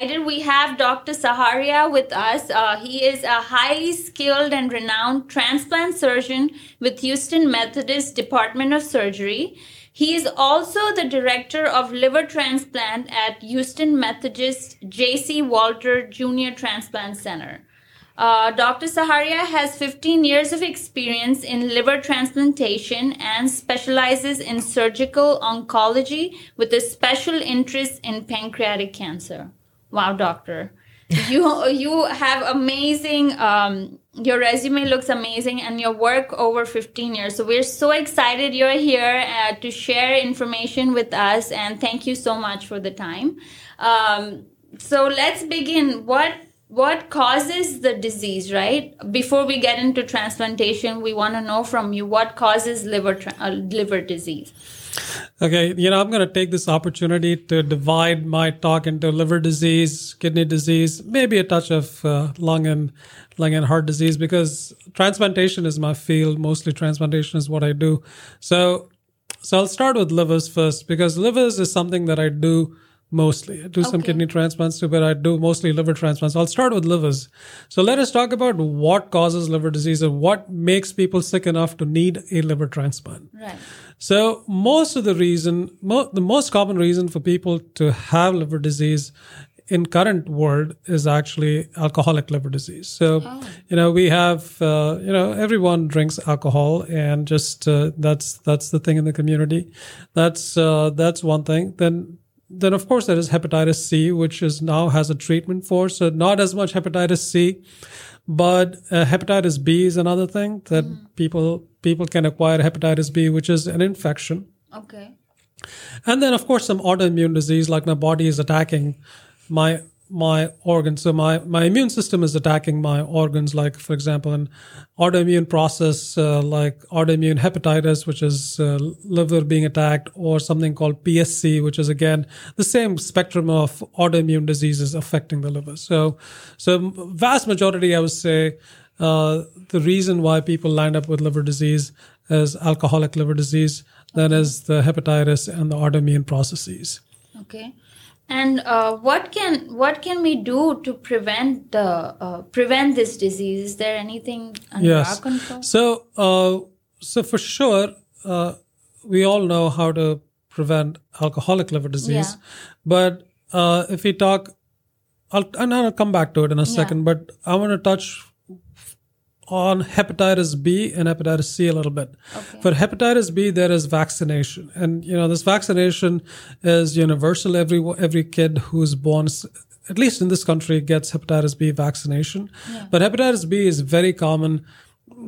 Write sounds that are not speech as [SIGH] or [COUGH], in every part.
We have Dr. Saharia with us. Uh, he is a highly skilled and renowned transplant surgeon with Houston Methodist Department of Surgery. He is also the director of liver transplant at Houston Methodist J.C. Walter Jr. Transplant Center. Uh, Dr. Saharia has 15 years of experience in liver transplantation and specializes in surgical oncology with a special interest in pancreatic cancer wow doctor. You you have amazing um, your resume looks amazing and your work over 15 years. So we're so excited you're here uh, to share information with us and thank you so much for the time. Um, so let's begin. What what causes the disease right? Before we get into transplantation we want to know from you what causes liver uh, liver disease Okay, you know, I'm going to take this opportunity to divide my talk into liver disease, kidney disease, maybe a touch of uh, lung and lung and heart disease because transplantation is my field. Mostly transplantation is what I do. So, so I'll start with livers first because livers is something that I do mostly. I do okay. some kidney transplants too, but I do mostly liver transplants. I'll start with livers. So let us talk about what causes liver disease and what makes people sick enough to need a liver transplant. Right. So most of the reason, mo- the most common reason for people to have liver disease in current world is actually alcoholic liver disease. So, oh. you know, we have, uh, you know, everyone drinks alcohol, and just uh, that's that's the thing in the community. That's uh, that's one thing. Then then of course there is hepatitis C, which is now has a treatment for. So not as much hepatitis C, but uh, hepatitis B is another thing that mm. people people can acquire hepatitis B, which is an infection. Okay. And then of course some autoimmune disease, like my body is attacking my my organs. So my, my immune system is attacking my organs, like, for example, an autoimmune process uh, like autoimmune hepatitis, which is uh, liver being attacked, or something called PSC, which is again the same spectrum of autoimmune diseases affecting the liver. So, so vast majority, I would say, uh, the reason why people land up with liver disease is alcoholic liver disease, then is the hepatitis and the autoimmune processes. Okay. And uh, what can what can we do to prevent the uh, prevent this disease? Is there anything under yes. our control? So, uh, so for sure, uh, we all know how to prevent alcoholic liver disease. Yeah. But uh, if we talk, I'll, and I'll come back to it in a second. But I want to touch on hepatitis B and hepatitis C a little bit. Okay. For hepatitis B, there is vaccination, and you know this vaccination is universal. Every every kid who's born, at least in this country, gets hepatitis B vaccination. Yeah. But hepatitis B is very common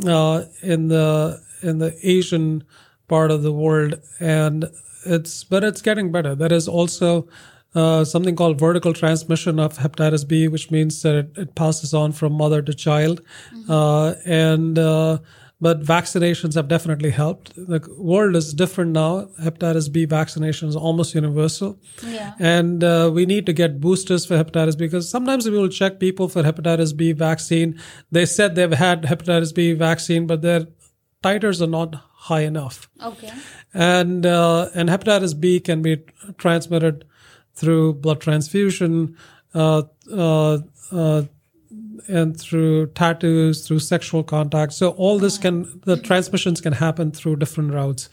uh, in the in the Asian part of the world, and it's but it's getting better. There is also uh, something called vertical transmission of hepatitis B, which means that it, it passes on from mother to child. Mm-hmm. Uh, and uh, but vaccinations have definitely helped. The world is different now. Hepatitis B vaccination is almost universal, yeah. and uh, we need to get boosters for hepatitis B because sometimes we will check people for hepatitis B vaccine. They said they've had hepatitis B vaccine, but their titers are not high enough. Okay. And uh, and hepatitis B can be transmitted through blood transfusion, uh, uh, uh, and through tattoos, through sexual contact. So all this can, the transmissions can happen through different routes.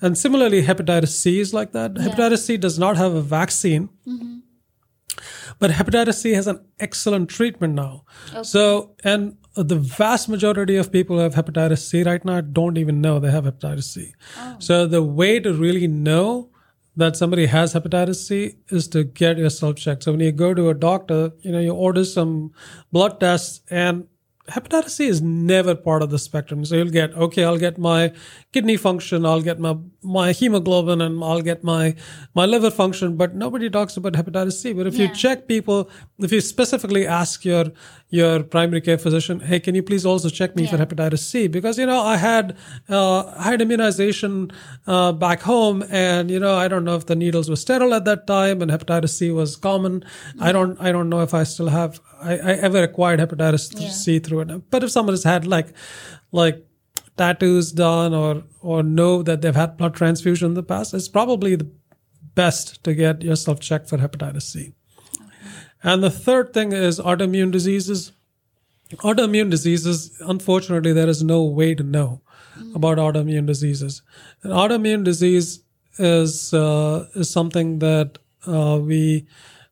And similarly, hepatitis C is like that. Yeah. Hepatitis C does not have a vaccine. Mm-hmm. But hepatitis C has an excellent treatment now. Okay. So, and the vast majority of people who have hepatitis C right now don't even know they have hepatitis C. Oh. So the way to really know that somebody has hepatitis C is to get yourself checked. So when you go to a doctor, you know, you order some blood tests and hepatitis C is never part of the spectrum. So you'll get, okay, I'll get my kidney function, I'll get my, my hemoglobin and I'll get my, my liver function, but nobody talks about hepatitis C. But if yeah. you check people, if you specifically ask your, your primary care physician, hey, can you please also check me yeah. for hepatitis C? Because, you know, I had, uh, I had immunization, uh, back home and, you know, I don't know if the needles were sterile at that time and hepatitis C was common. Yeah. I don't, I don't know if I still have, I, I ever acquired hepatitis C through it. But if someone has had like, like tattoos done or or know that they've had blood transfusion in the past, it's probably the best to get yourself checked for hepatitis C. And the third thing is autoimmune diseases. Autoimmune diseases, unfortunately, there is no way to know about autoimmune diseases. An autoimmune disease is uh, is something that uh, we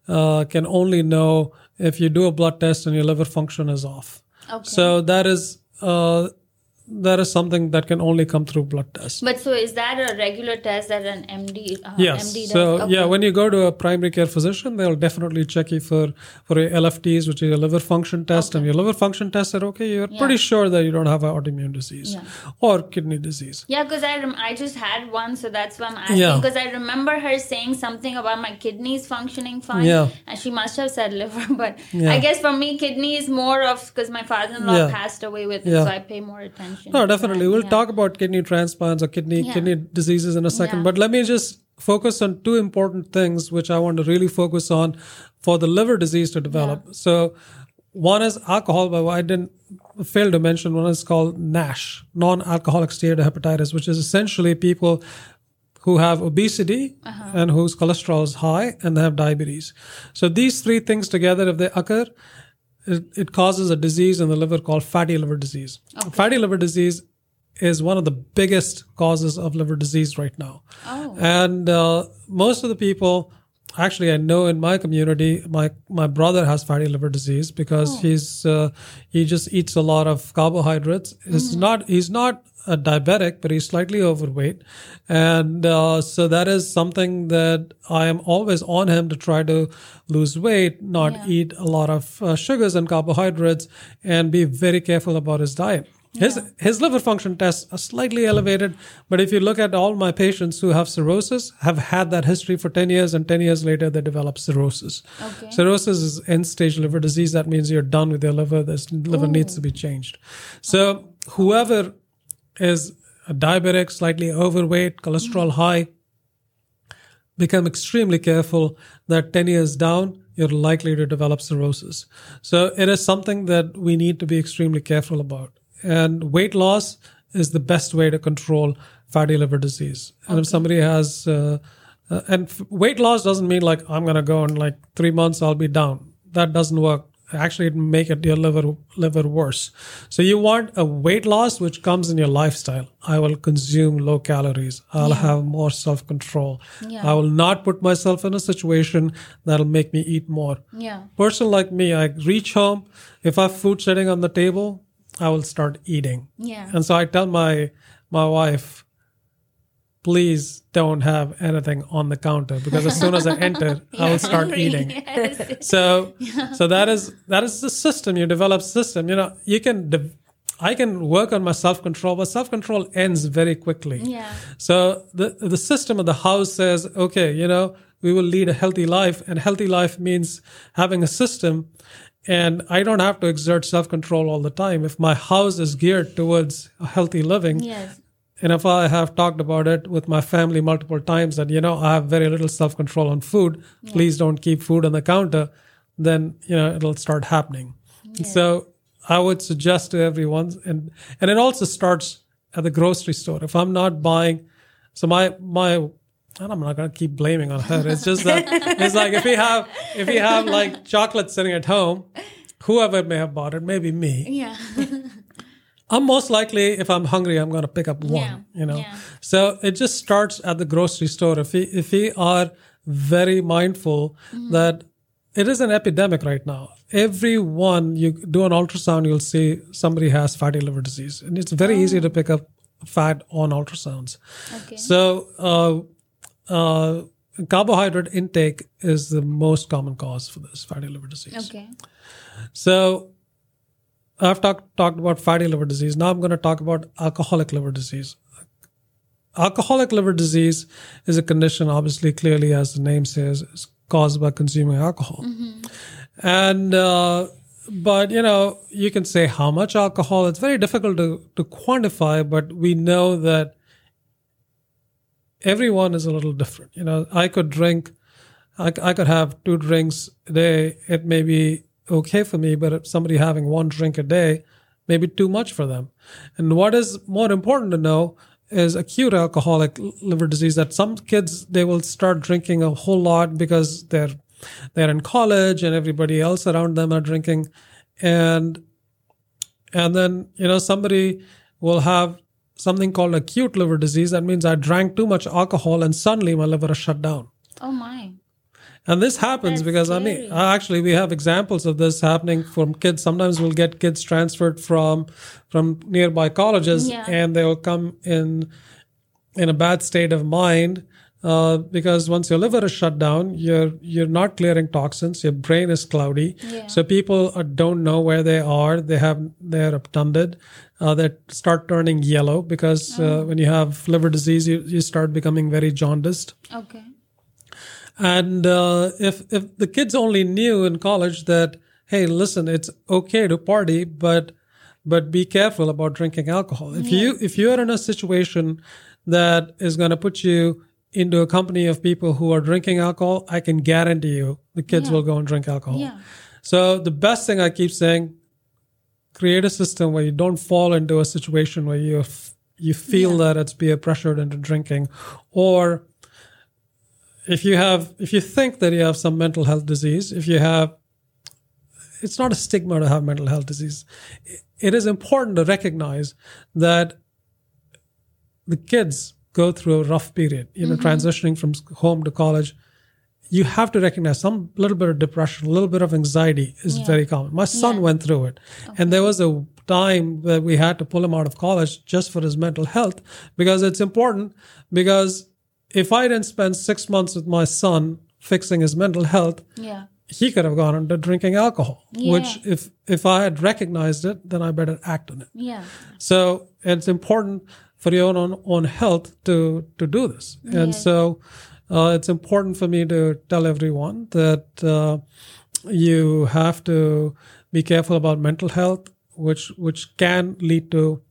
uh, can only know if you do a blood test and your liver function is off. Okay. So that is uh, that is something that can only come through blood tests. But so is that a regular test that an MD uh, Yes. MD does? So Okay. yeah, when you go to a primary care physician, they'll definitely check you for for your LFTs, which is your liver function test, and your liver function test said okay, you're pretty sure that you don't have an autoimmune disease Yeah. or kidney disease. Yeah, because I rem- I just had one, so that's why I'm asking. Yeah. Because I remember her saying something about my kidneys functioning fine. Yeah. And she must have said liver, [LAUGHS] but Yeah. I guess for me, kidney is more of because my father-in-law Yeah. passed away with it, Yeah. so I pay more attention. No, definitely. that. We'll Yeah. talk about kidney transplants or kidney Yeah. kidney diseases in a second. Yeah. But let me just focus on two important things which I want to really focus on for the liver disease to develop. So one is alcohol, but I didn't fail to mention one is called NASH, non-alcoholic steatohepatitis, which is essentially people who have obesity Uh-huh. and whose cholesterol is high and they have diabetes. So these three things together, if they occur, it, it causes a disease in the liver called fatty liver disease. Fatty liver disease is one of the biggest causes of liver disease right now. Oh. And uh, most of the people, actually, I know in my community, my my brother has fatty liver disease because he's uh, he just eats a lot of carbohydrates. He's not he's not a diabetic, but he's slightly overweight, and uh, so that is something that I am always on him to try to lose weight, not Yeah. eat a lot of uh, sugars and carbohydrates, and be very careful about his diet. His his liver function tests are slightly elevated, but if you look at all my patients who have cirrhosis, have had that history for ten years, and ten years later they develop cirrhosis. Okay. Cirrhosis is end stage liver disease. That means you're done with your liver. This liver needs to be changed. So whoever is a diabetic, slightly overweight, cholesterol high, become extremely careful that 10 years down, you're likely to develop cirrhosis. So it is something that we need to be extremely careful about. And weight loss is the best way to control fatty liver disease. And if somebody has, uh, uh, and f- weight loss doesn't mean like, I'm going to go in like three months, I'll be down. That doesn't work. Actually, it make it your liver liver worse. So you want a weight loss which comes in your lifestyle. I will consume low calories. I'll have more self control. Yeah. I will not put myself in a situation that'll make me eat more. Yeah. Person like me, I reach home. If I have food sitting on the table, I will start eating. Yeah. And so I tell my my wife, please don't have anything on the counter because as soon as I enter, [LAUGHS] I will start eating. [LAUGHS] Yes. So so that is that is the system you develop system. You know, you can de- I can work on my self control, but self control ends very quickly. Yeah. So the the system of the house says, okay, you know, we will lead a healthy life, and healthy life means having a system. And I don't have to exert self control all the time. If my house is geared towards a healthy living, Yes. And if I have talked about it with my family multiple times that, you know, I have very little self control on food, please don't keep food on the counter, then, you know, it'll start happening. So I would suggest to everyone, and, and it also starts at the grocery store. If I'm not buying, so my, my, and I'm not going to keep blaming on her. It's just that it's like if we have, if we have like chocolate sitting at home, whoever may have bought it, maybe me. Yeah. [LAUGHS] I'm most likely, if I'm hungry, I'm going to pick up one. Yeah, You know, yeah. so it just starts at the grocery store. If we if we are very mindful Mm-hmm. that it is an epidemic right now. Everyone you do an ultrasound, you'll see somebody has fatty liver disease, and it's very easy to pick up fat on ultrasounds. Okay. So, uh, uh, carbohydrate intake is the most common cause for this fatty liver disease. Okay. So I've talked talked about fatty liver disease. Now I'm going to talk about alcoholic liver disease. Alcoholic liver disease is a condition, obviously, clearly as the name says, is caused by consuming alcohol. And uh, but you know, you can say how much alcohol. It's very difficult to to quantify, but we know that everyone is a little different. You know, I could drink, I, I could have two drinks a day. It may be okay for me, but somebody having one drink a day may be too much for them. And what is more important to know is acute alcoholic liver disease that some kids they will start drinking a whole lot because they're they're in college and everybody else around them are drinking and and then you know somebody will have something called acute liver disease that means i drank too much alcohol and suddenly my liver is shut down Oh my. And this happens That's because I mean, uh, actually, we have examples of this happening from kids. Sometimes we'll get kids transferred from from nearby colleges, Yeah. and they will come in in a bad state of mind uh, because once your liver is shut down, you're you're not clearing toxins. Your brain is cloudy, Yeah. so people uh, don't know where they are. They have they're obtunded. Uh, they start turning yellow because Oh. uh, when you have liver disease, you, you start becoming very jaundiced. Okay. And uh, if if the kids only knew in college that hey, listen, it's okay to party, but but be careful about drinking alcohol. If you if you are in a situation that is going to put you into a company of people who are drinking alcohol, I can guarantee you the kids Yeah. will go and drink alcohol. Yeah. So the best thing I keep saying, create a system where you don't fall into a situation where you f- you feel that it's peer pressured into drinking, or if you have if you think that you have some mental health disease, if you have it's not a stigma to have mental health disease. It is important to recognize that the kids go through a rough period, you know, mm-hmm. transitioning from home to college you have to recognize some little bit of depression, a little bit of anxiety is very common. My son Yeah. went through it. And there was a time that we had to pull him out of college just for his mental health because it's important because if I didn't spend six months with my son fixing his mental health, Yeah. he could have gone into drinking alcohol, which if if I had recognized it, then I better act on it. Yeah. So it's important for your own own health to to do this, and Yes. so uh, it's important for me to tell everyone that uh, you have to be careful about mental health, which which can lead to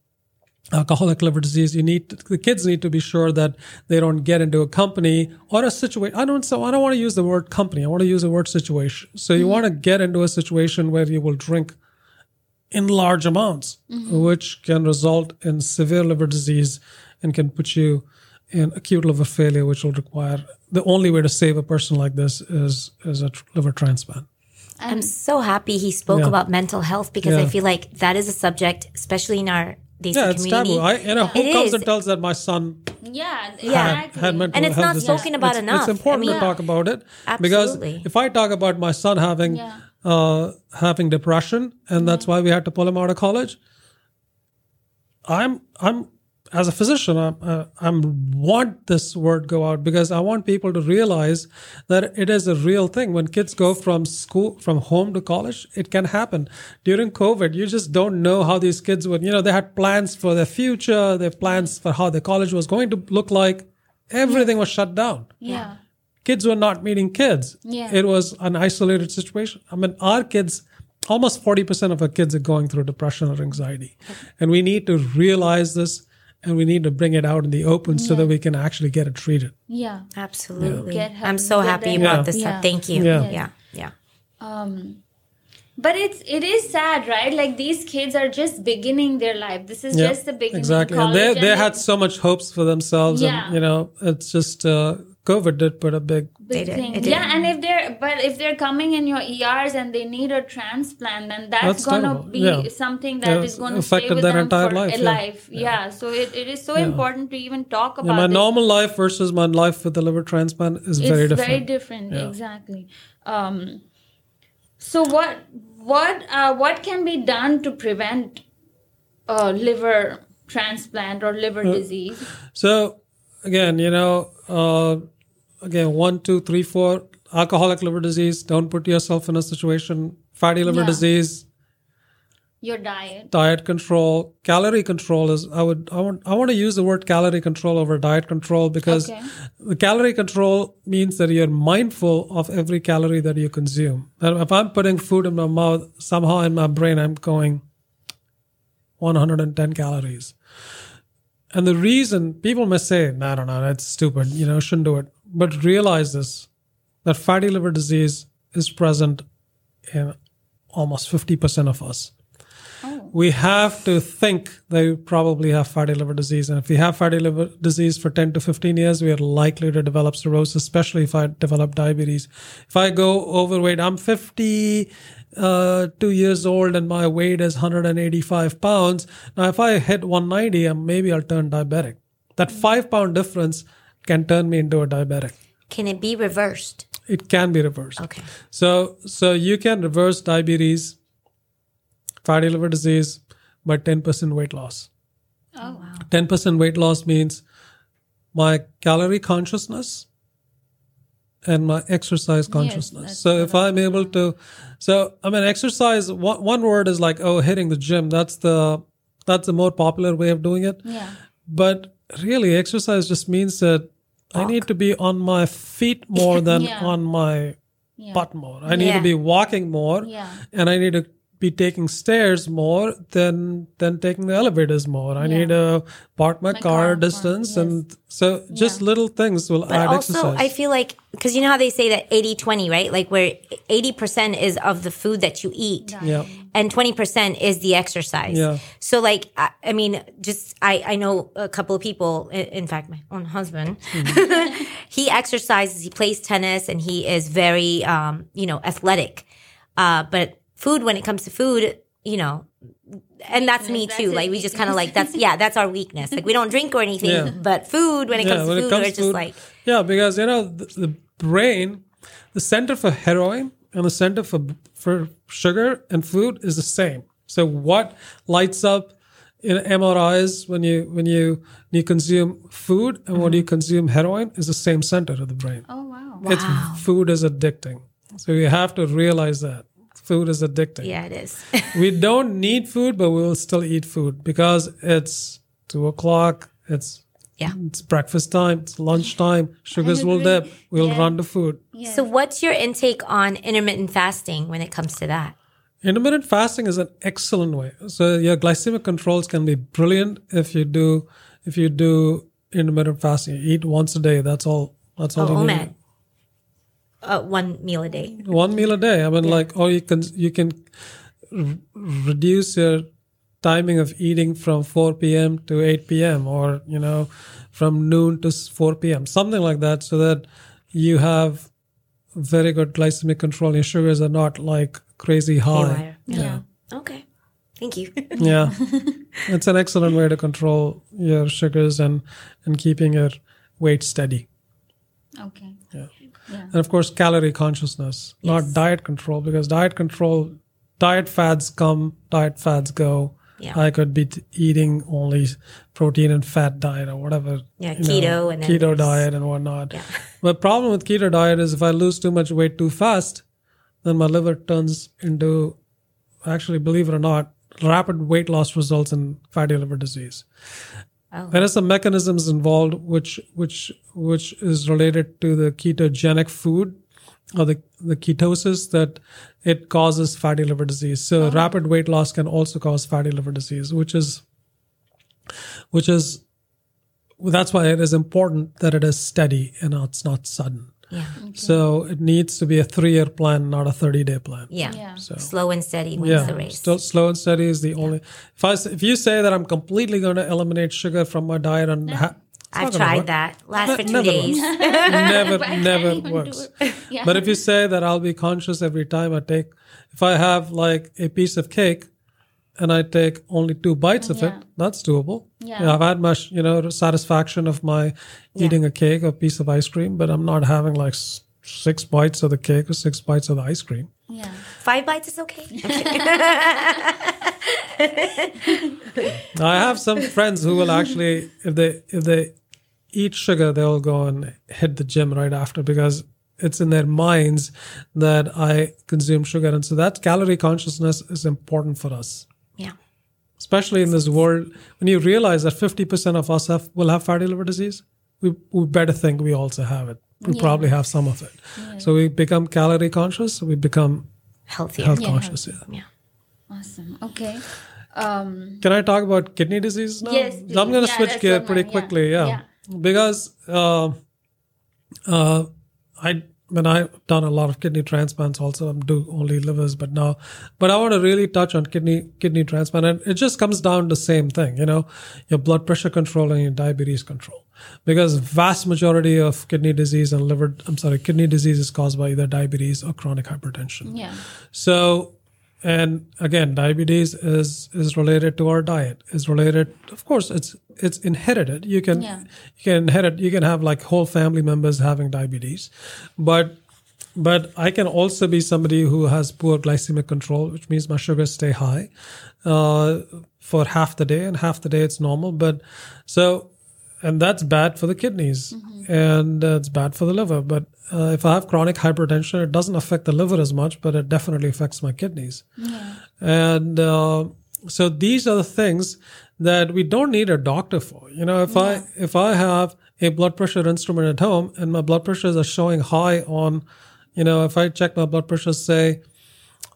alcoholic liver disease. You need the kids need to be sure that they don't get into a company or a situation. I don't so I don't want to use the word company. I want to use the word situation. So you mm-hmm. want to get into a situation where you will drink in large amounts, mm-hmm. which can result in severe liver disease and can put you in acute liver failure, which will require the only way to save a person like this is is a tr- liver transplant. I'm so happy he spoke Yeah. about mental health because I feel like that is a subject, especially in our Desi Yeah, it's community. taboo. I, you know, who It comes is. and tells that my son Yeah. had, Exactly. had mental And it's health not disease? spoken about it's, enough. It's important I mean- to talk about it Absolutely. because if I talk about my son having Yeah. uh, having depression, and that's why we had to pull him out of college. I'm I'm as a physician, I'm, uh, I'm want this word go out because I want people to realize that it is a real thing. When kids go from school, from home to college, it can happen. During COVID, you just don't know how these kids would. You know, they had plans for their future, their plans for how the college was going to look like. Everything was shut down Yeah. kids were not meeting kids. Yeah. It was an isolated situation. I mean, our kids, almost 40% of our kids are going through depression or anxiety. And we need to realize this and we need to bring it out in the open so that we can actually get it treated. Yeah. Absolutely. Get help, I'm so get happy them about help. this. Yeah. Thank you. Yeah. Yeah. Yeah. Um, but it's it is sad, right? Like these kids are just beginning their life. This is Yeah, just the beginning. exactly. And College, they, they and had so much hopes for themselves. Yeah. And, you know, it's just, uh, COVID did put a big, big They thing. it did. Yeah, and if they're but if they're coming in your ERs and they need a transplant, then that's, That's gonna terrible. be Yeah. something Yeah, that is going to affected stay with their them entire for life, a yeah. life. Yeah. So it, it is so important to even talk about my this. normal life versus my life with the liver transplant is very it's different. very different Yeah. exactly um so what what uh, what can be done to prevent uh, liver transplant or liver Uh, disease So again, you know, uh, again, one, two, three, four, alcoholic liver disease. Don't put yourself in a situation. Fatty liver Yeah. disease, your diet diet control, calorie control is. I would, I want, I want to use the word calorie control over diet control because Okay. the calorie control means that you're mindful of every calorie that you consume. And if I'm putting food in my mouth, somehow in my brain, I'm going 110 calories. And the reason people may say, no, no, no, that's stupid, you know, shouldn't do it. But realize this that fatty liver disease is present in almost 50% of us. we have to think they probably have fatty liver disease. And if we have fatty liver disease for 10 to 15 years, we are likely to develop cirrhosis, especially if I develop diabetes. If I go overweight, I'm 50, uh, two years old and my weight is 185 pounds. Now, if I hit 190, um, maybe I'll turn diabetic. That five pound difference can turn me into a diabetic. Can it be reversed? It can be reversed. Okay. So, so you can reverse diabetes, fatty liver disease by 10% weight loss. Oh, wow. 10% weight loss means my calorie consciousness and my exercise consciousness. that's so if I'm able to, so I mean, exercise, one, one word is like, oh, hitting the gym. That's the, that's the more popular way of doing it. Yeah. But really, exercise just means that I need to be on my feet more [LAUGHS] than Yeah. on my Yeah. butt more. I need Yeah. to be walking more, Yeah. and I need to be taking stairs more than than taking the elevators more. I need to park my, My car, car distance, yes. and so just little things will But add also, exercise. I feel like, because you know how they say that 80 20, right? Like where 80% is of the food that you eat. yeah, and 20% is the exercise. Yeah. So like, I, I mean, just, I, I know a couple of people, in fact, my own husband, Mm-hmm. [LAUGHS] he exercises, he plays tennis and he is very, um, you know, athletic. Uh, but food, when it comes to food, you know, and that's me That's too. his Like we just kind of like that's yeah, that's our weakness. Like we don't drink or anything, Yeah. but food when it comes to food, we're just to- like yeah, because you know the, the brain, the center for heroin and the center for for sugar and food is the same. So what lights up in MRIs when you when you when you consume food and when you mm-hmm. consume heroin is the same center of the brain. Oh, wow. It's food is addicting. So you have to realize that food is addicting. yeah, it is. [LAUGHS] We don't need food, but we will still eat food because it's two o'clock. It's Yeah. it's breakfast time. It's lunchtime. Sugars will dip. We'll Yeah. run to food. Yeah. so what's your intake on intermittent fasting when it comes to that? Intermittent fasting is an excellent way. So your glycemic controls can be brilliant if you do if you do intermittent fasting. You eat once a day. That's all. That's all Oh, you need. Uh, one meal a day. one meal a day. I mean, like, or you can you can r- reduce your timing of eating from 4 p.m. to 8 p.m. or you know from noon to 4 p.m. something like that, so that you have very good glycemic control. Your sugars are not like crazy high. Haywire. yeah. Okay. Thank you. [LAUGHS] Yeah, it's an excellent way to control your sugars and and keeping your weight steady. Okay. Yeah. and of course calorie consciousness not diet control because diet control diet fads come diet fads go Yeah. i could be t- eating only protein and fat diet or whatever Yeah, you know, keto and then keto diet and whatnot Yeah. [LAUGHS] but problem with keto diet is if i lose too much weight too fast then my liver turns into actually believe it or not rapid weight loss results in fatty liver disease Oh. there are some mechanisms involved which which which is related to the ketogenic food or the, the ketosis that it causes fatty liver disease. So oh. rapid weight loss can also cause fatty liver disease, which is which is that's why it is important that it is steady and it's not sudden. Yeah. So it needs to be a three year plan, not a 30 day plan. Yeah. Yeah. Slow and steady wins Yeah, the race. still slow and steady is the only. If I s- if you say that I'm completely going to eliminate sugar from my diet and ha- I've tried work. that. Last for two never days. works. [LAUGHS] never But I can't never works. [LAUGHS] Yeah. But if you say that I'll be conscious every time I take, if I have like a piece of cake and I take only two bites of it, that's doable. Yeah. I've had my you know satisfaction of my eating a cake or piece of ice cream, but I'm not having like six bites of the cake or six bites of the ice cream. yeah. Five bites is okay. [LAUGHS] I have some friends who will actually, if they if they eat sugar, they'll go and hit the gym right after because it's in their minds that I consume sugar, and so that calorie consciousness is important for us, yeah. Especially in this world. When you realize that fifty percent of us have will have fatty liver disease, we we better think we also have it. We probably have some of it. So we become calorie conscious. We become Healthier. health Yeah. conscious. Yeah. Yeah. Awesome. Okay. Um, Can I talk about kidney disease now? Yes, So I'm going to Yeah, switch gear pretty yeah, quickly. Yeah, yeah. because uh, uh, I Mean, I've done a lot of kidney transplants also. I'm do only livers, but now, but I want to really touch on kidney kidney transplant, and it just comes down to the same thing, you know, your blood pressure control and your diabetes control, because vast majority of kidney disease and liver, I'm sorry, kidney disease is caused by either diabetes or chronic hypertension. Yeah. So, and again, diabetes is is related to our diet. Is related, of course, it's it's inherited. You can Yeah. you can inherit. You can have like whole family members having diabetes, but but I can also be somebody who has poor glycemic control, which means my sugars stay high uh, for half the day, and half the day it's normal. But so, and that's bad for the kidneys, and uh, it's bad for the liver. But uh, if I have chronic hypertension, it doesn't affect the liver as much, but it definitely affects my kidneys. And uh, so these are the things that we don't need a doctor for. You know, if I if I have a blood pressure instrument at home and my blood pressures are showing high on, you know, if I check my blood pressure, say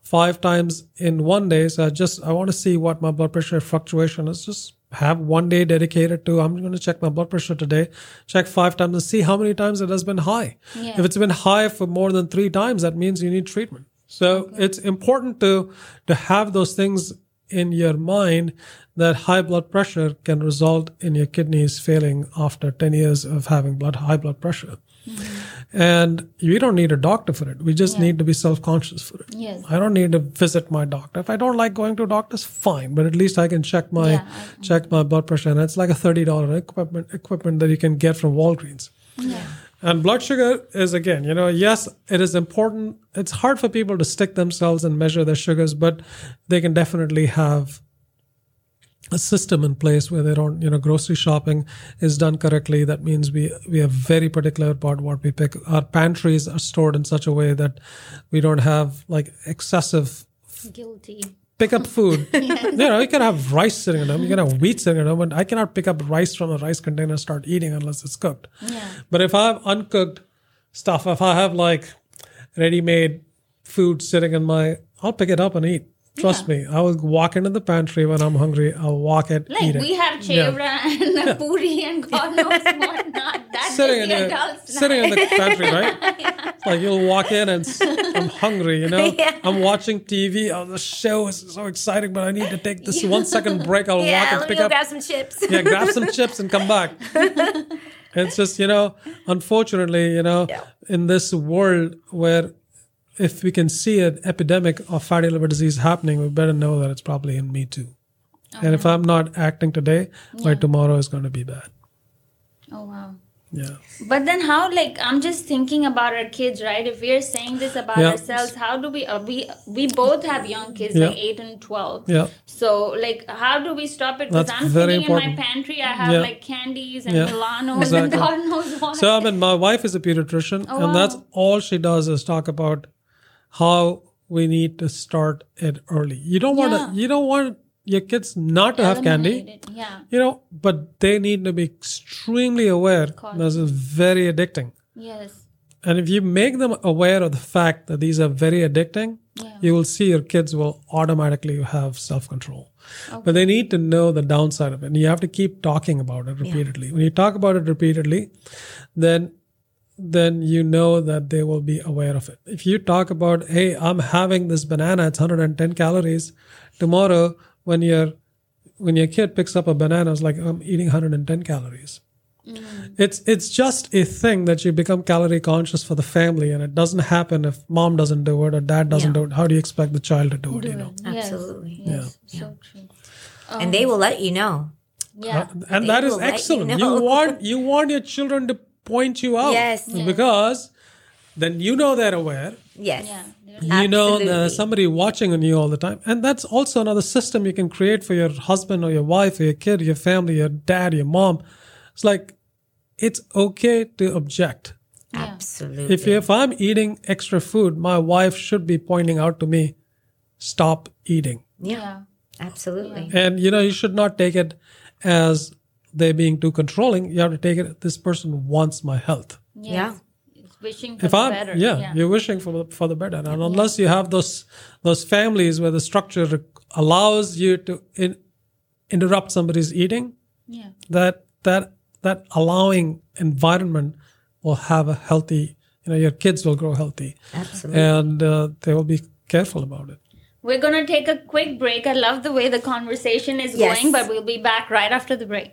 five times in one day, so I just I want to see what my blood pressure fluctuation is. Just have one day dedicated to I'm going to check my blood pressure today, check five times and see how many times it has been high. Yeah. If it's been high for more than three times, that means you need treatment. So it's important to to have those things in your mind that high blood pressure can result in your kidneys failing after 10 years of having blood high blood pressure. Mm-hmm. And we don't need a doctor for it. We just need to be self-conscious for it. Yes. I don't need to visit my doctor. If I don't like going to a doctors, fine. But at least I can check my Yeah, check my blood pressure, and it's like a thirty dollar equipment equipment that you can get from Walgreens. Yeah. And blood sugar is again, you know, yes, it is important. It's hard for people to stick themselves and measure their sugars, but they can definitely have a system in place where they don't, you know, grocery shopping is done correctly. That means we we are very particular about what we pick. Our pantries are stored in such a way that we don't have like excessive Guilty. pick up food. [LAUGHS] You know, you can have rice sitting in them, you can have wheat sitting in them, but I cannot pick up rice from a rice container and start eating unless it's cooked. Yeah. But if I have uncooked stuff, if I have like ready made food sitting in my, I'll pick it up and eat. Trust me, I will walk into the pantry when I'm hungry. I'll walk it, Like eat it. we have Yeah. chevra and [LAUGHS] puri and God knows [LAUGHS] what not. That's sitting just in the the sitting in the [LAUGHS] pantry, right? It's Like you'll walk in and I'm hungry, you know. Yeah. I'm watching TV. Oh, the show is so exciting, but I need to take this one second break. I'll walk and pick up. grab some chips. yeah, grab some chips and come back. it's just you know, unfortunately, you know, Yeah. in this world where if we can see an epidemic of fatty liver disease happening, we better know that it's probably in me too. And if I'm not acting today, my tomorrow is going to be bad. Oh wow. Yeah. But then how like I'm just thinking about our kids, right? If we're saying this about Yeah. ourselves, how do we uh, we we both have young kids Yeah. like 8 and 12. Yeah. So like how do we stop it because I'm sitting in my pantry I have Yeah. like candies and Yeah. Milanos Exactly. and [LAUGHS] God knows what. So I mean, my wife is a pediatrician, Oh, and that's all she does is talk about how we need to start it early. You don't want Yeah. to. You don't want your kids not to have candy. Yeah. You know, but they need to be extremely aware. This is very addicting. Yes. And if you make them aware of the fact that these are very addicting, Yeah. you will see your kids will automatically have self control. But they need to know the downside of it. And you have to keep talking about it repeatedly. When you talk about it repeatedly, then then you know that they will be aware of it. If you talk about, hey, I'm having this banana, it's 110 calories. Tomorrow, when your when your kid picks up a banana, it's like I'm eating 110 calories. Mm. It's it's just a thing that you become calorie conscious for the family, and it doesn't happen if mom doesn't do it or dad doesn't do it. How do you expect the child to do it? You know, Yes. Absolutely. Yes. So true. And they um, will let you know. Yeah. Uh, and They that is will let you excellent. You, want [LAUGHS] you want your children to point you out, Yes. Yeah. because then you know they're aware. Yes. Yeah. You know Absolutely. there's somebody watching on you all the time, and that's also another system you can create for your husband or your wife or your kid, your family, your dad, your mom. It's like it's okay to object. Absolutely. If if I'm eating extra food, my wife should be pointing out to me, stop eating. yeah. Yeah. Absolutely. And you know, you should not take it as they being too controlling. You have to take it. This person wants my health. Yeah. It's wishing for If the I'm, better. yeah, you're wishing for the, for the better, and unless you have those those families where the structure allows you to in, interrupt somebody's eating, yeah. that that that allowing environment will have a healthy you know your kids will grow healthy Absolutely. and uh, they will be careful about it We're going to take a quick break. I love the way the conversation is Yes. going, but we'll be back right after the break.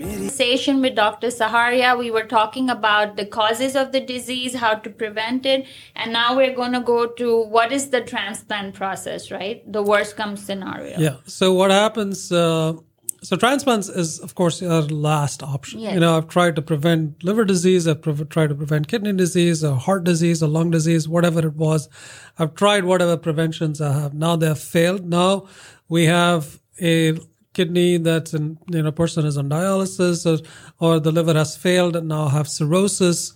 Conversation with Dr. Saharia, we were talking about the causes of the disease, how to prevent it, and now we're going to go to what is the transplant process, right? The worst comes scenario. Yeah. So what happens? Uh, so transplants is, of course, our last option. Yes. You know, I've tried to prevent liver disease. I've pre- tried to prevent kidney disease, or heart disease, or lung disease, whatever it was. I've tried whatever preventions I have. Now they have failed. Now we have a kidney that's in, you know, person is on dialysis, or, or the liver has failed and now I have cirrhosis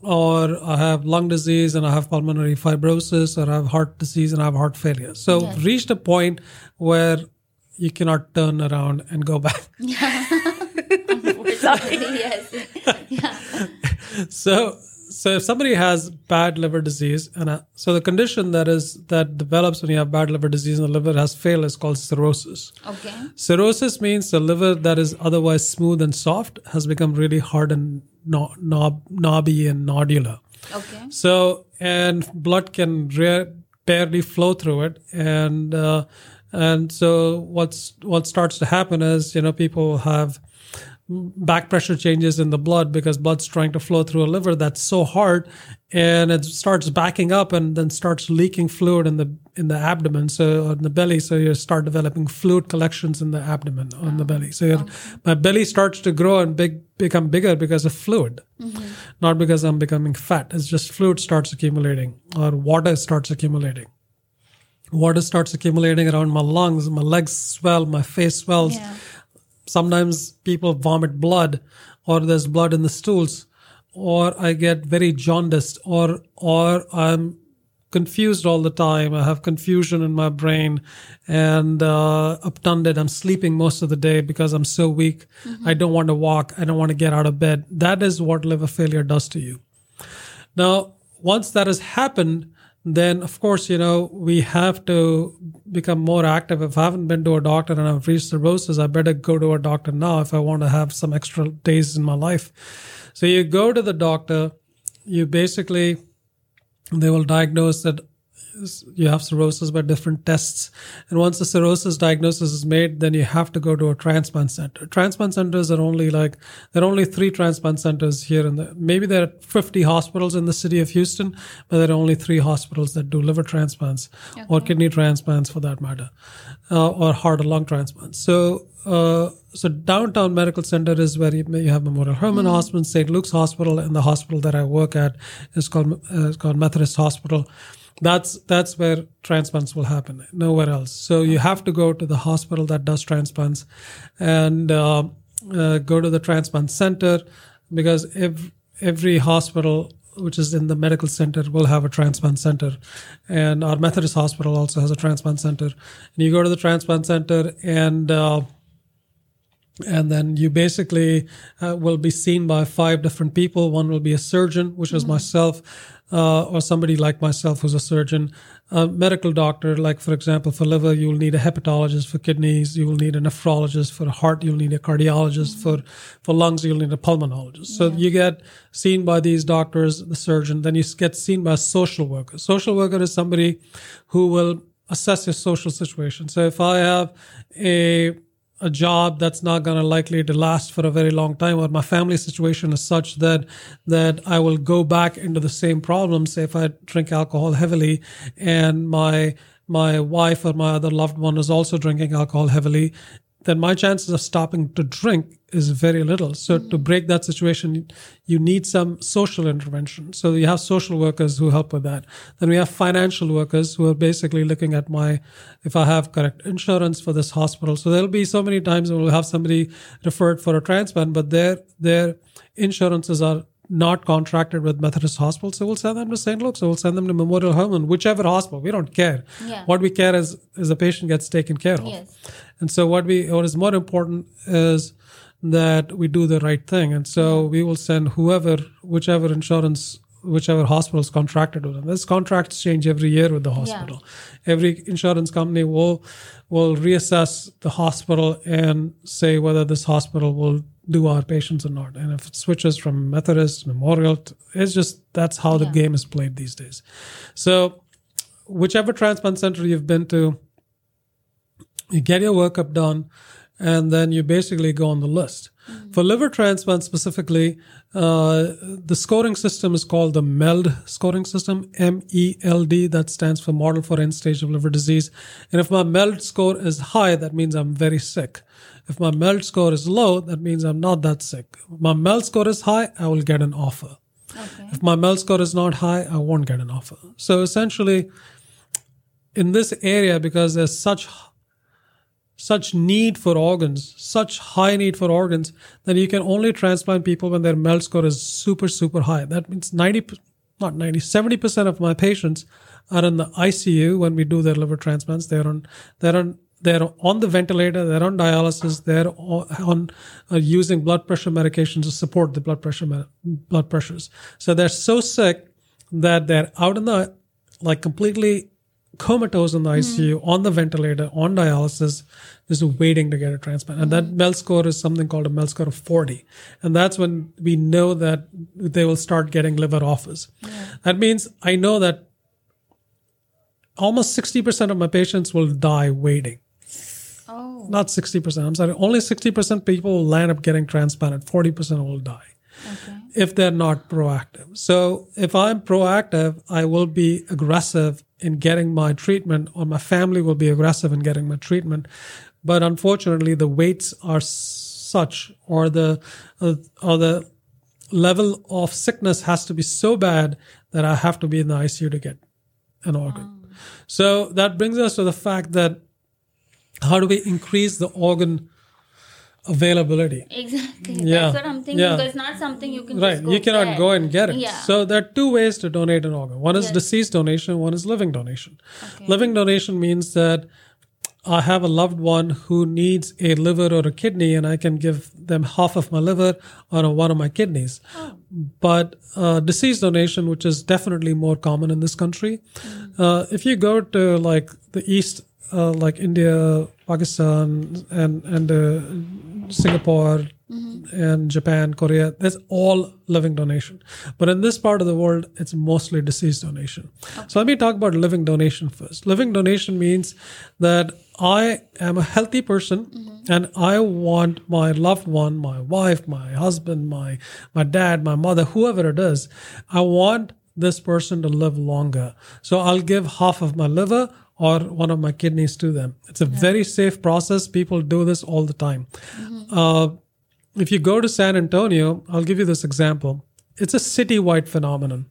or I have lung disease and I have pulmonary fibrosis, or I have heart disease and I have heart failure. So Yes. reached a point where you cannot turn around and go back. [LAUGHS] Sorry, yes. [LAUGHS] So, so if somebody has bad liver disease, and uh, so the condition that is that develops when you have bad liver disease and the liver has failed is called cirrhosis. Okay. Cirrhosis means the liver that is otherwise smooth and soft has become really hard and no, knob, knobby and nodular. Okay. So, and blood can rare, barely flow through it, and uh, and so what's what starts to happen is you know people have back pressure changes in the blood because blood's trying to flow through a liver that's so hard and it starts backing up and then starts leaking fluid in the in the abdomen so in the belly. So you start developing fluid collections in the abdomen on the belly. So your, my belly starts to grow and big become bigger because of fluid mm-hmm. not because i'm becoming fat. It's just fluid starts accumulating or water starts accumulating. Water starts accumulating around my lungs my legs swell my face swells. Yeah. Sometimes people vomit blood or there's blood in the stools or i get very jaundiced or or i'm confused all the time. I have confusion in my brain and uh, obtunded i'm sleeping most of the day because i'm so weak. I don't want to walk. I don't want to get out of bed. That is what liver failure does to you. Now, once that has happened, then of course, you know, we have to become more active. If I haven't been to a doctor and I've reached cirrhosis, I better go to a doctor now if I want to have some extra days in my life. So you go to the doctor, you basically, they will diagnose that you have cirrhosis by different tests. And once the cirrhosis diagnosis is made, then you have to go to a transplant center. Transplant centers are only like, there are only three transplant centers here in the, maybe there are 50 hospitals in the city of Houston, but there are only three hospitals that do liver transplants or kidney transplants for that matter, uh, or heart or lung transplants. So, uh, so downtown medical center is where you, you have Memorial Hermann Hospital, St. Luke's Hospital, and the hospital that I work at is called, uh, is called Methodist Hospital that's that's where transplants will happen nowhere else. So you have to go to the hospital that does transplants and uh, uh, go to the transplant center because every, every hospital which is in the medical center will have a transplant center. And our methodist hospital also has a transplant center. And you go to the transplant center and uh, and then you basically uh, will be seen by five different people. One will be a surgeon, which is myself, uh, or somebody like myself who's a surgeon. A medical doctor, like for example, for liver, you will need a hepatologist. For kidneys, you will need a nephrologist. For heart, you'll need a cardiologist. For for lungs, you'll need a pulmonologist. So you get seen by these doctors, the surgeon. Then you get seen by a social worker. Social worker is somebody who will assess your social situation. So if I have a a job that's not going to likely to last for a very long time or my family situation is such that that I will go back into the same problem say if I drink alcohol heavily and my my wife or my other loved one is also drinking alcohol heavily then my chances of stopping to drink is very little. So to mm-hmm. break that situation, you need some social intervention. So you have social workers who help with that. Then we have financial workers who are basically looking at my, if I have correct insurance for this hospital. So there'll be so many times we'll have somebody referred for a transplant, but their, their insurances are not contracted with Methodist Hospital, so we'll send them to St. Luke's, so we'll send them to Memorial Hermann, whichever hospital. We don't care. Yeah. What we care is is the patient gets taken care of. Yes. And so what we what is more important is that we do the right thing. And so we will send whoever, whichever insurance, whichever hospital is contracted with them. These contracts change every year with the hospital. Every insurance company will will reassess the hospital and say whether this hospital will do our patients or not. And if it switches from Methodist, Memorial, to, it's just that's how the game is played these days. So, whichever transplant center you've been to, you get your workup done, and then you basically go on the list. For liver transplant specifically, uh, the scoring system is called the MELD scoring system, M E L D. That stands for Model for End Stage of Liver Disease. And if my MELD score is high, that means I'm very sick. If my MELD score is low, that means I'm not that sick. If my MELD score is high, I will get an offer. Okay. If my MELD score is not high, I won't get an offer. So essentially, in this area, because there's such such need for organs, such high need for organs, that you can only transplant people when their MELD score is super, super high. That means 90, not 90, 70% of my patients are in the ICU when we do their liver transplants. They're on, they're on, they're on the ventilator, they're on dialysis, they're on, on uh, using blood pressure medications to support the blood pressure, med- blood pressures. So they're so sick that they're out in the, like completely comatose in the ICU, hmm. on the ventilator, on dialysis, just waiting to get a transplant. And that hmm. MELD score is something called a MELD score of 40. And that's when we know that they will start getting liver offers. That means I know that almost 60% of my patients will die waiting. Oh. Not 60%, I'm sorry, only 60% people will land up getting transplanted, 40% will die Okay. if they're not proactive. So if I'm proactive, I will be aggressive in getting my treatment, or my family will be aggressive in getting my treatment. But unfortunately, the weights are such, or the uh, or the level of sickness has to be so bad that I have to be in the ICU to get an organ. So that brings us to the fact that how do we increase the organ availability? Exactly. Yeah. That's what I'm thinking. Yeah. Because it's not something you can right you cannot go and get it Yeah. so there are two ways to donate an organ one is Yes. deceased donation one is living donation Okay. living donation means that i have a loved one who needs a liver or a kidney and i can give them half of my liver or one of my kidneys Oh. but uh, deceased donation which is definitely more common in this country Mm. uh, if you go to like the east uh, like india pakistan and and uh, singapore and Japan, Korea, that's all living donation. But in this part of the world, it's mostly deceased donation. So let me talk about living donation first. Living donation means that I am a healthy person and I want my loved one, my wife, my husband, my my dad, my mother, whoever it is, I want this person to live longer. So I'll give half of my liver or one of my kidneys to them. It's a very safe process. People do this all the time. Uh, if you go to San Antonio, I'll give you this example. It's a citywide phenomenon.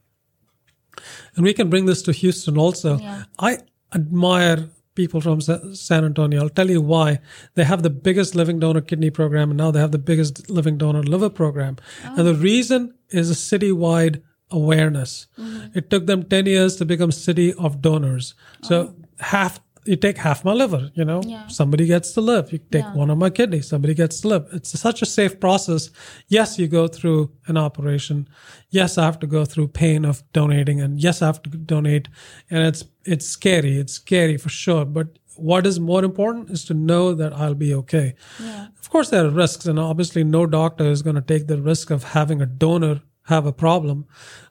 And we can bring this to Houston also. Yeah. I admire people from San Antonio. I'll tell you why. They have the biggest living donor kidney program, and now they have the biggest living donor liver program. And the reason is a citywide awareness. It took them 10 years to become city of donors. So half you take half my liver, you know, Yeah. somebody gets to live. You take Yeah. one of my kidneys, somebody gets to live. It's such a safe process. Yes, you go through an operation. Yes, I have to go through pain of donating, and yes, I have to donate. And it's it's scary. It's scary for sure. But what is more important is to know that I'll be okay. Yeah. Of course, there are risks, and obviously, no doctor is going to take the risk of having a donor have a problem.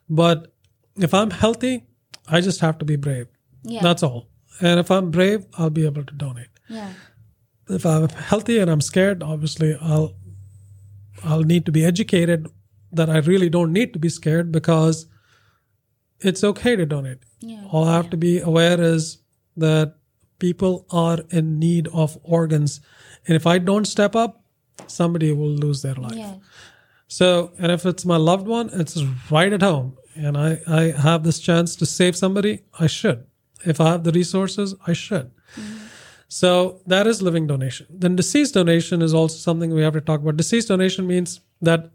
But if I'm healthy, I just have to be brave. Yeah. That's all. And if I'm brave, I'll be able to donate. Yeah. If I'm healthy and I'm scared, obviously, I'll I'll need to be educated that I really don't need to be scared because it's okay to donate. Yeah. All I have to be aware is that people are in need of organs. And if I don't step up, somebody will lose their life. Yeah. So, and if it's my loved one, it's right at home. And I, I have this chance to save somebody, I should. If I have the resources, I should. So that is living donation. Then deceased donation is also something we have to talk about. Deceased donation means that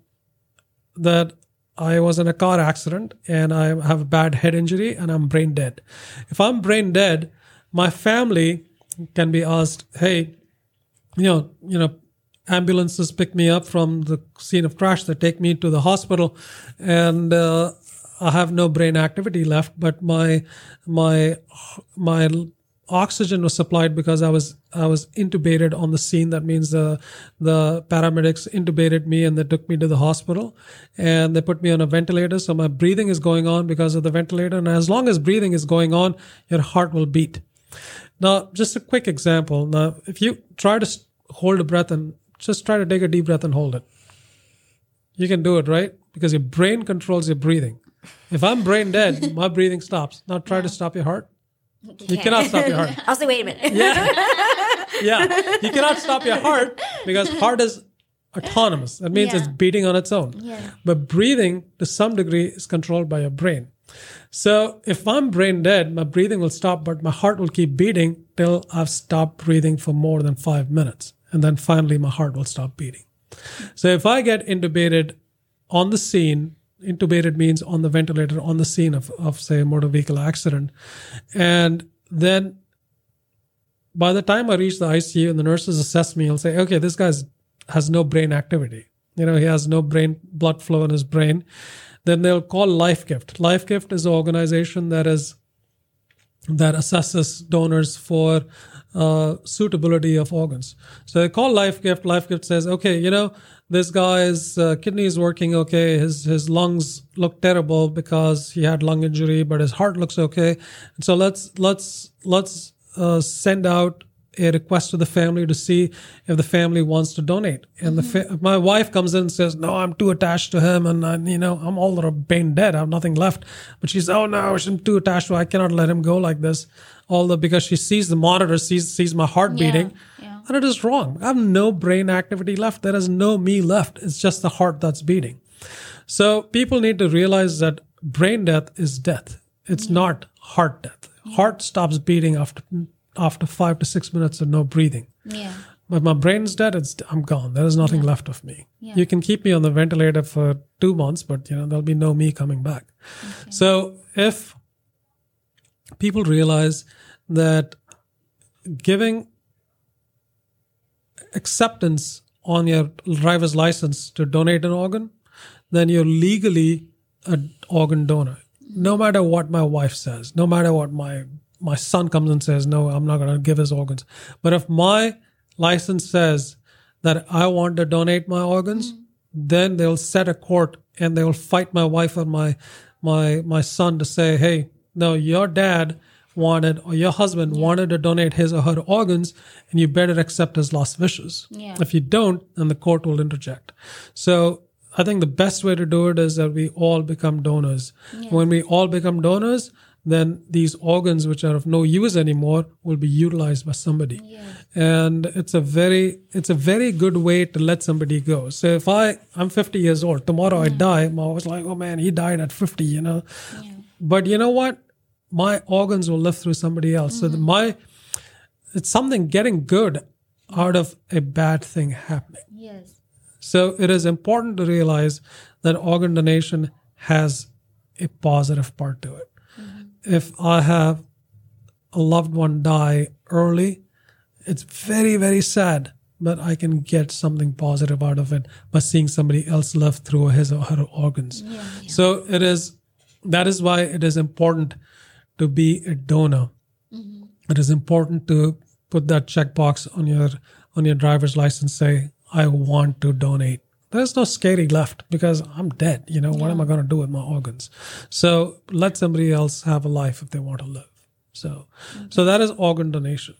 that I was in a car accident and I have a bad head injury and I'm brain dead. If I'm brain dead, my family can be asked, "Hey, you know, you know, ambulances pick me up from the scene of crash. They take me to the hospital, and uh, I have no brain activity left. But my my my oxygen was supplied because I was I was intubated on the scene. That means the the paramedics intubated me and they took me to the hospital and they put me on a ventilator. So my breathing is going on because of the ventilator. And as long as breathing is going on, your heart will beat. Now, just a quick example. Now, if you try to hold a breath and just try to take a deep breath and hold it, you can do it, right? Because your brain controls your breathing. If I'm brain dead, my breathing stops. Now try to stop your heart. You cannot stop your heart. [LAUGHS] I'll say, wait a minute. [LAUGHS] Yeah, you cannot stop your heart because heart is autonomous. That means Yeah. it's beating on its own. Yeah. But breathing, to some degree, is controlled by your brain. So if I'm brain dead, my breathing will stop, but my heart will keep beating till I've stopped breathing for more than five minutes. And then finally, my heart will stop beating. So if I get intubated on the scene, intubated means on the ventilator on the scene of, of say, a motor vehicle accident. And then by the time I reach the ICU and the nurses assess me, I'll say, okay, this guy has no brain activity. You know, he has no brain blood flow in his brain. Then they'll call LifeGift. Life Gift is an organization that is that assesses donors for uh, suitability of organs. So they call LifeGift. Life Gift says, okay, you know, this guy's uh, kidney is working okay. His his lungs look terrible because he had lung injury, but his heart looks okay. And so let's let's let's uh, send out a request to the family to see if the family wants to donate. And the fa- my wife comes in and says, "No, I'm too attached to him, and I, you know I'm all the brain dead. I have nothing left." But she's, "Oh no, I'm too attached to. I cannot let him go like this." Although because she sees the monitor, sees sees my heart beating, yeah. And it is wrong. I have no brain activity left. There is no me left. It's just the heart that's beating. So people need to realize that brain death is death. It's not heart death. Heart stops beating after after five to six minutes of no breathing. Yeah. But my brain's dead. It's I'm gone. There is nothing left of me. Yeah. You can keep me on the ventilator for two months, but you know there'll be no me coming back. So if people realize that giving acceptance on your driver's license to donate an organ, then you're legally an organ donor. No matter what my wife says, no matter what my my son comes and says, no, I'm not going to give his organs. But if my license says that I want to donate my organs, mm-hmm. then they'll set a court and they will fight my wife or my my my son to say, hey, no, your dad wanted or your husband wanted to donate his or her organs and you better accept his last wishes. Yeah. If you don't, then the court will interject. So I think the best way to do it is that we all become donors. When we all become donors, then these organs, which are of no use anymore, will be utilized by somebody. And it's a very, it's a very good way to let somebody go. So if I, I'm 50 years old, tomorrow I die, I'm always like, oh man, he died at 50, you know. But you know what? My organs will live through somebody else. So the, mm-hmm. my, it's something getting good out of a bad thing happening. Yes. So it is important to realize that organ donation has a positive part to it. Mm-hmm. If I have a loved one die early, it's very, very sad, but I can get something positive out of it by seeing somebody else live through his or her organs. So it is, that is why it is important to be a donor. It is important to put that checkbox on your on your driver's license. Say, I want to donate. There's no scary left because I'm dead. You know what am I going to do with my organs? So let somebody else have a life if they want to live. So, so that is organ donation.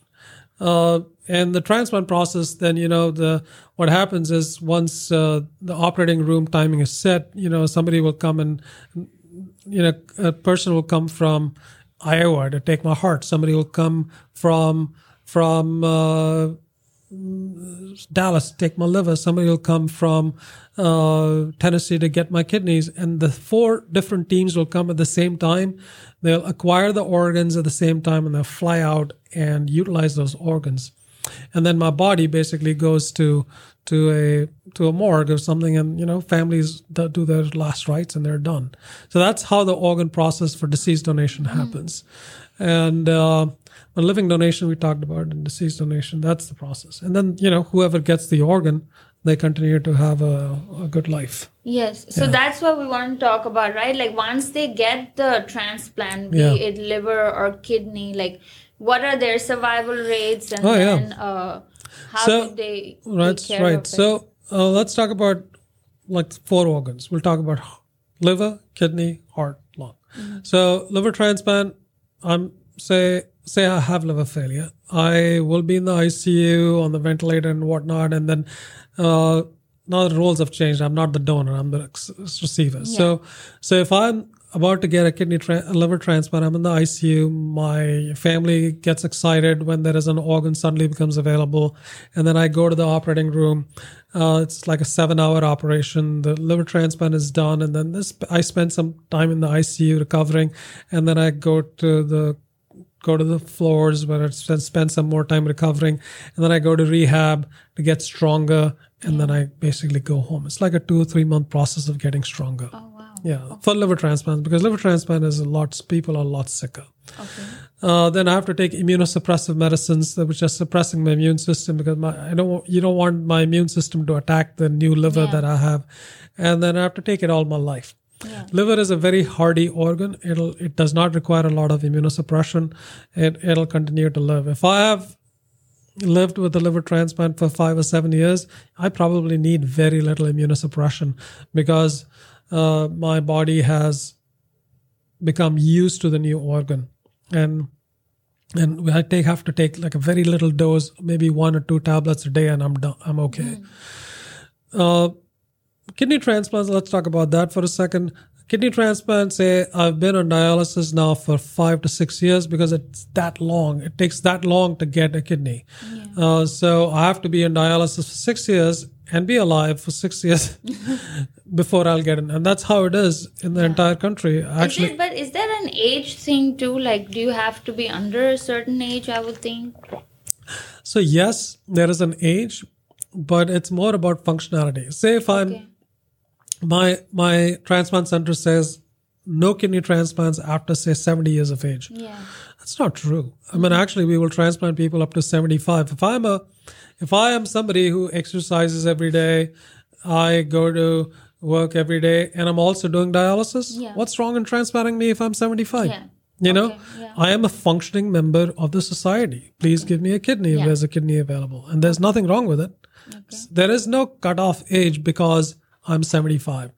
Uh, and the transplant process, then you know the what happens is once uh, the operating room timing is set, you know somebody will come and you know a person will come from Iowa to take my heart. Somebody will come from from uh, Dallas to take my liver. Somebody will come from uh, Tennessee to get my kidneys, and the four different teams will come at the same time. They'll acquire the organs at the same time, and they'll fly out and utilize those organs. And then my body basically goes to to a to a morgue or something, and you know families do their last rites and they're done. So that's how the organ process for deceased donation happens. And uh, but living donation we talked about, and deceased donation that's the process. And then you know whoever gets the organ, they continue to have a, a good life. Yes. So that's what we want to talk about, right? Like once they get the transplant, be Yeah. it liver or kidney, like what are their survival rates and Oh, yeah. then uh, how So, do they care right. of it? So uh, let's talk about like four organs. We'll talk about liver, kidney, heart, lung. Mm-hmm. So liver transplant. I'm say say I have liver failure. I will be in the ICU on the ventilator and whatnot, and then uh, now the roles have changed. I'm not the donor. I'm the receiver. So so if I'm about to get a kidney tra- liver transplant, I'm in the ICU. My family gets excited when there is an organ suddenly becomes available, and then I go to the operating room. Uh, it's like a seven-hour operation. The liver transplant is done, and then this I spend some time in the ICU recovering, and then I go to the go to the floors where I spend, some more time recovering, and then I go to rehab to get stronger, and then I basically go home. It's like a two or three month process of getting stronger. oh. Yeah, for liver transplant because liver transplant is a lot. People are a lot sicker. Okay. Uh, then I have to take immunosuppressive medicines, that which are suppressing my immune system because my I don't you don't want my immune system to attack the new liver Yeah. that I have, and then I have to take it all my life. Yeah. Liver is a very hardy organ. It'll it does not require a lot of immunosuppression. It it'll continue to live. If I have lived with a liver transplant for five or seven years, I probably need very little immunosuppression because uh, my body has become used to the new organ, and and I take have to take like a very little dose, maybe one or two tablets a day, and I'm done. I'm okay. Uh, kidney transplants. Let's talk about that for a second. Kidney transplant. Say I've been on dialysis now for five to six years because it's that long. It takes that long to get a kidney. Uh, so I have to be on dialysis for six years and be alive for six years [LAUGHS] before I'll get in. And that's how it is in the entire country. Is Actually, it, but is there an age thing too? Like, do you have to be under a certain age? I would think. So yes, there is an age, but it's more about functionality. Say if I'm Okay. my my transplant center says no kidney transplants after say 70 years of age. Yeah. That's not true. I mean mm-hmm. actually we will transplant people up to 75. If I'm a if I am somebody who exercises every day, I go to work every day and I'm also doing dialysis, Yeah. what's wrong in transplanting me if I'm 75? Yeah. You know, yeah. I am a functioning member of the society. Please give me a kidney if there's a kidney available. And there's nothing wrong with it. There is no cutoff age because I'm 75.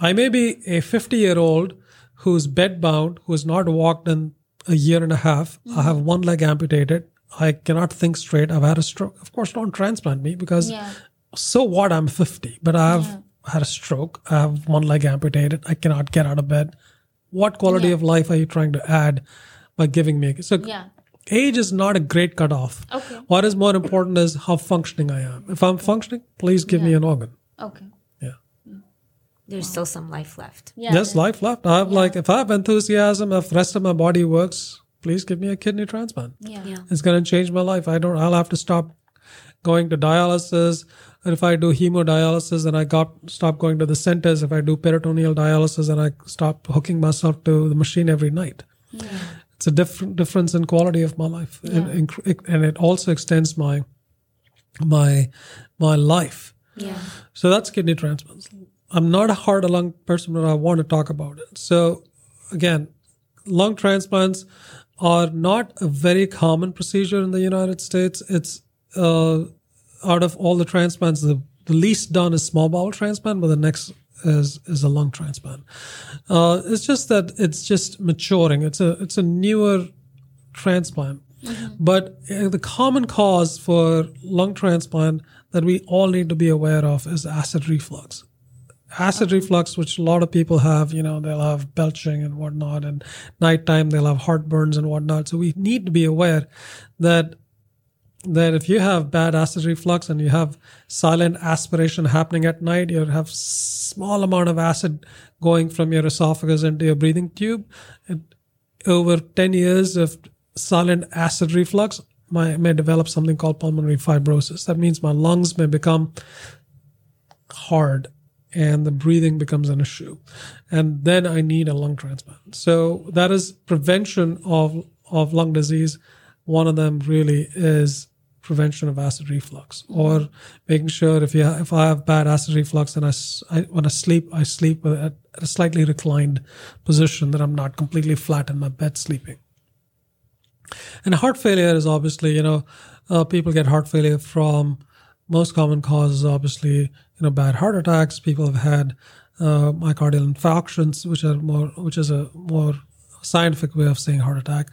I may be a 50 year old who's bedbound, who has not walked in a year and a half. Mm-hmm. I have one leg amputated. I cannot think straight. I've had a stroke. Of course, don't transplant me because Yeah. so what? I'm 50, but I have had a stroke. I have one leg amputated. I cannot get out of bed. What quality Yeah. of life are you trying to add by giving me? A, So Yeah. age is not a great cutoff. Okay. What is more important is how functioning I am. If I'm functioning, please give me an organ. Okay. Yeah. There's still some life left. Yeah. There's life left. I have like if I have enthusiasm, if the rest of my body works, please give me a kidney transplant. Yeah. Yeah. It's gonna change my life. I don't I'll have to stop going to dialysis. And if I do hemodialysis and I got stop going to the centers, if I do peritoneal dialysis and I stop hooking myself to the machine every night. Yeah. It's a different difference in quality of my life. And, and it also extends my my my life. Yeah. So that's kidney transplants. I'm not a heart or lung person, but I want to talk about it. So again, lung transplants are not a very common procedure in the United States. It's uh, out of all the transplants, the, the least done is small bowel transplant, but the next is is a lung transplant. Uh, it's just that it's just maturing. It's a it's a newer transplant. But uh, the common cause for lung transplant that we all need to be aware of is acid reflux. Acid reflux, which a lot of people have, you know, they'll have belching and whatnot, and nighttime they'll have heartburns and whatnot. So we need to be aware that that if you have bad acid reflux and you have silent aspiration happening at night, you have small amount of acid going from your esophagus into your breathing tube. And over 10 years of silent acid reflux, my, may develop something called pulmonary fibrosis. That means my lungs may become hard and the breathing becomes an issue. And then I need a lung transplant. So that is prevention of, of lung disease. One of them really is prevention of acid reflux or making sure if you if I have bad acid reflux and I when I sleep I sleep at a slightly reclined position that I'm not completely flat in my bed sleeping And heart failure is obviously, you know, uh, people get heart failure from most common causes, obviously, you know, bad heart attacks. People have had uh, myocardial infarctions, which are more, which is a more scientific way of saying heart attack.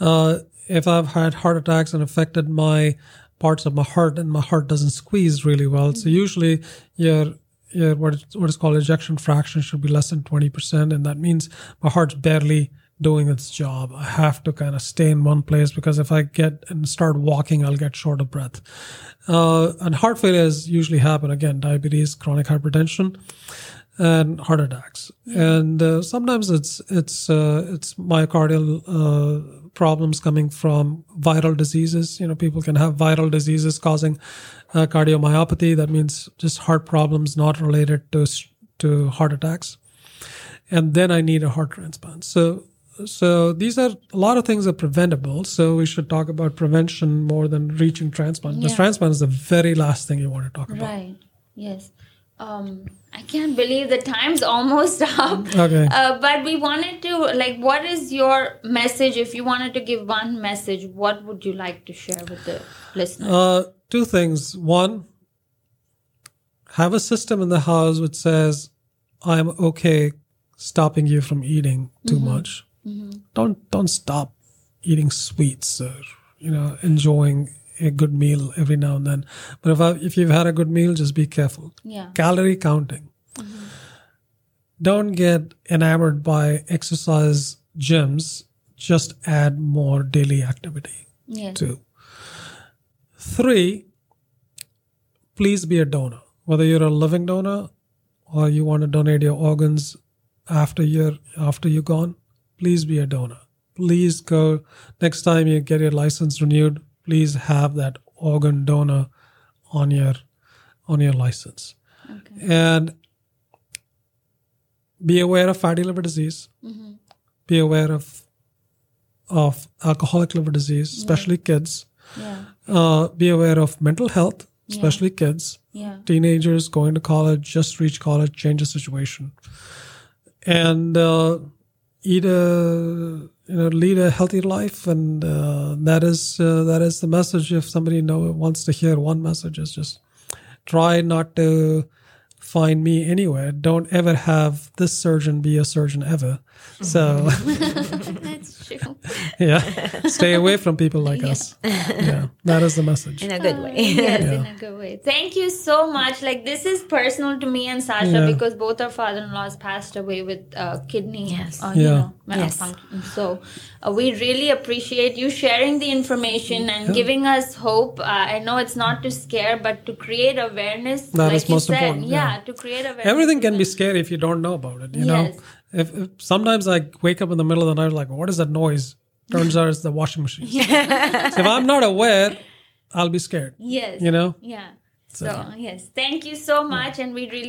Uh, if I've had heart attacks and affected my parts of my heart and my heart doesn't squeeze really well, so usually your your what is, what is called ejection fraction should be less than 20%, and that means my heart's barely doing its job. I have to kind of stay in one place because if I get and start walking, I'll get short of breath. Uh, and heart failures usually happen again, diabetes, chronic hypertension, and heart attacks. And uh, sometimes it's it's uh, it's myocardial uh, problems coming from viral diseases. You know, people can have viral diseases causing uh, cardiomyopathy. That means just heart problems not related to to heart attacks. And then I need a heart transplant. So so these are a lot of things are preventable. So we should talk about prevention more than reaching transplant. Because Yeah. transplant is the very last thing you want to talk about. Right. Yes. Um, I can't believe the time's almost [LAUGHS] up. Okay. Uh, but we wanted to like, what is your message? If you wanted to give one message, what would you like to share with the listeners? Uh, two things. One, have a system in the house which says, "I'm okay stopping you from eating too much. Mm-hmm. Don't don't stop eating sweets or you know enjoying a good meal every now and then. But if I, if you've had a good meal, just be careful. yeah. Calorie counting. Mm-hmm. Don't get enamored by exercise gyms. Just add more daily activity. Yes. Two. Three, please be a donor. Whether you're a living donor or you want to donate your organs after you're after you're gone, please be a donor. Please go next time you get your license renewed, please have that organ donor on your on your license. And be aware of fatty liver disease. Be aware of of alcoholic liver disease, especially kids Yeah. uh, be aware of mental health, especially kids, Yeah. teenagers going to college, just reach college, change the situation, and uh, eat a you know lead a healthy life, and uh, that is uh, that is the message. If somebody know wants to hear one message, is just try not to find me anywhere. Don't ever have this surgeon be a surgeon ever. So [LAUGHS] That's true. [LAUGHS] yeah, stay away from people like us. Yeah, that is the message. in a good way. [LAUGHS] yes, in a good way. Thank you so much. Like this is personal to me and Sasha Yeah. because both our father-in-laws passed away with uh, kidney, Yes. uh, you Yeah. know, malfunction. So uh, we really appreciate you sharing the information and giving us hope. Uh, I know it's not to scare, but to create awareness. That like is you most said. important, Yeah, yeah. to create awareness. Everything can be scary if you don't know about it. You Yes. know, if, if sometimes I wake up in the middle of the night like, what is that noise? Turns out it's the washing machine. [LAUGHS] so if I'm not aware, I'll be scared. Yes. You know. Yeah. So yes, thank you so much, and we really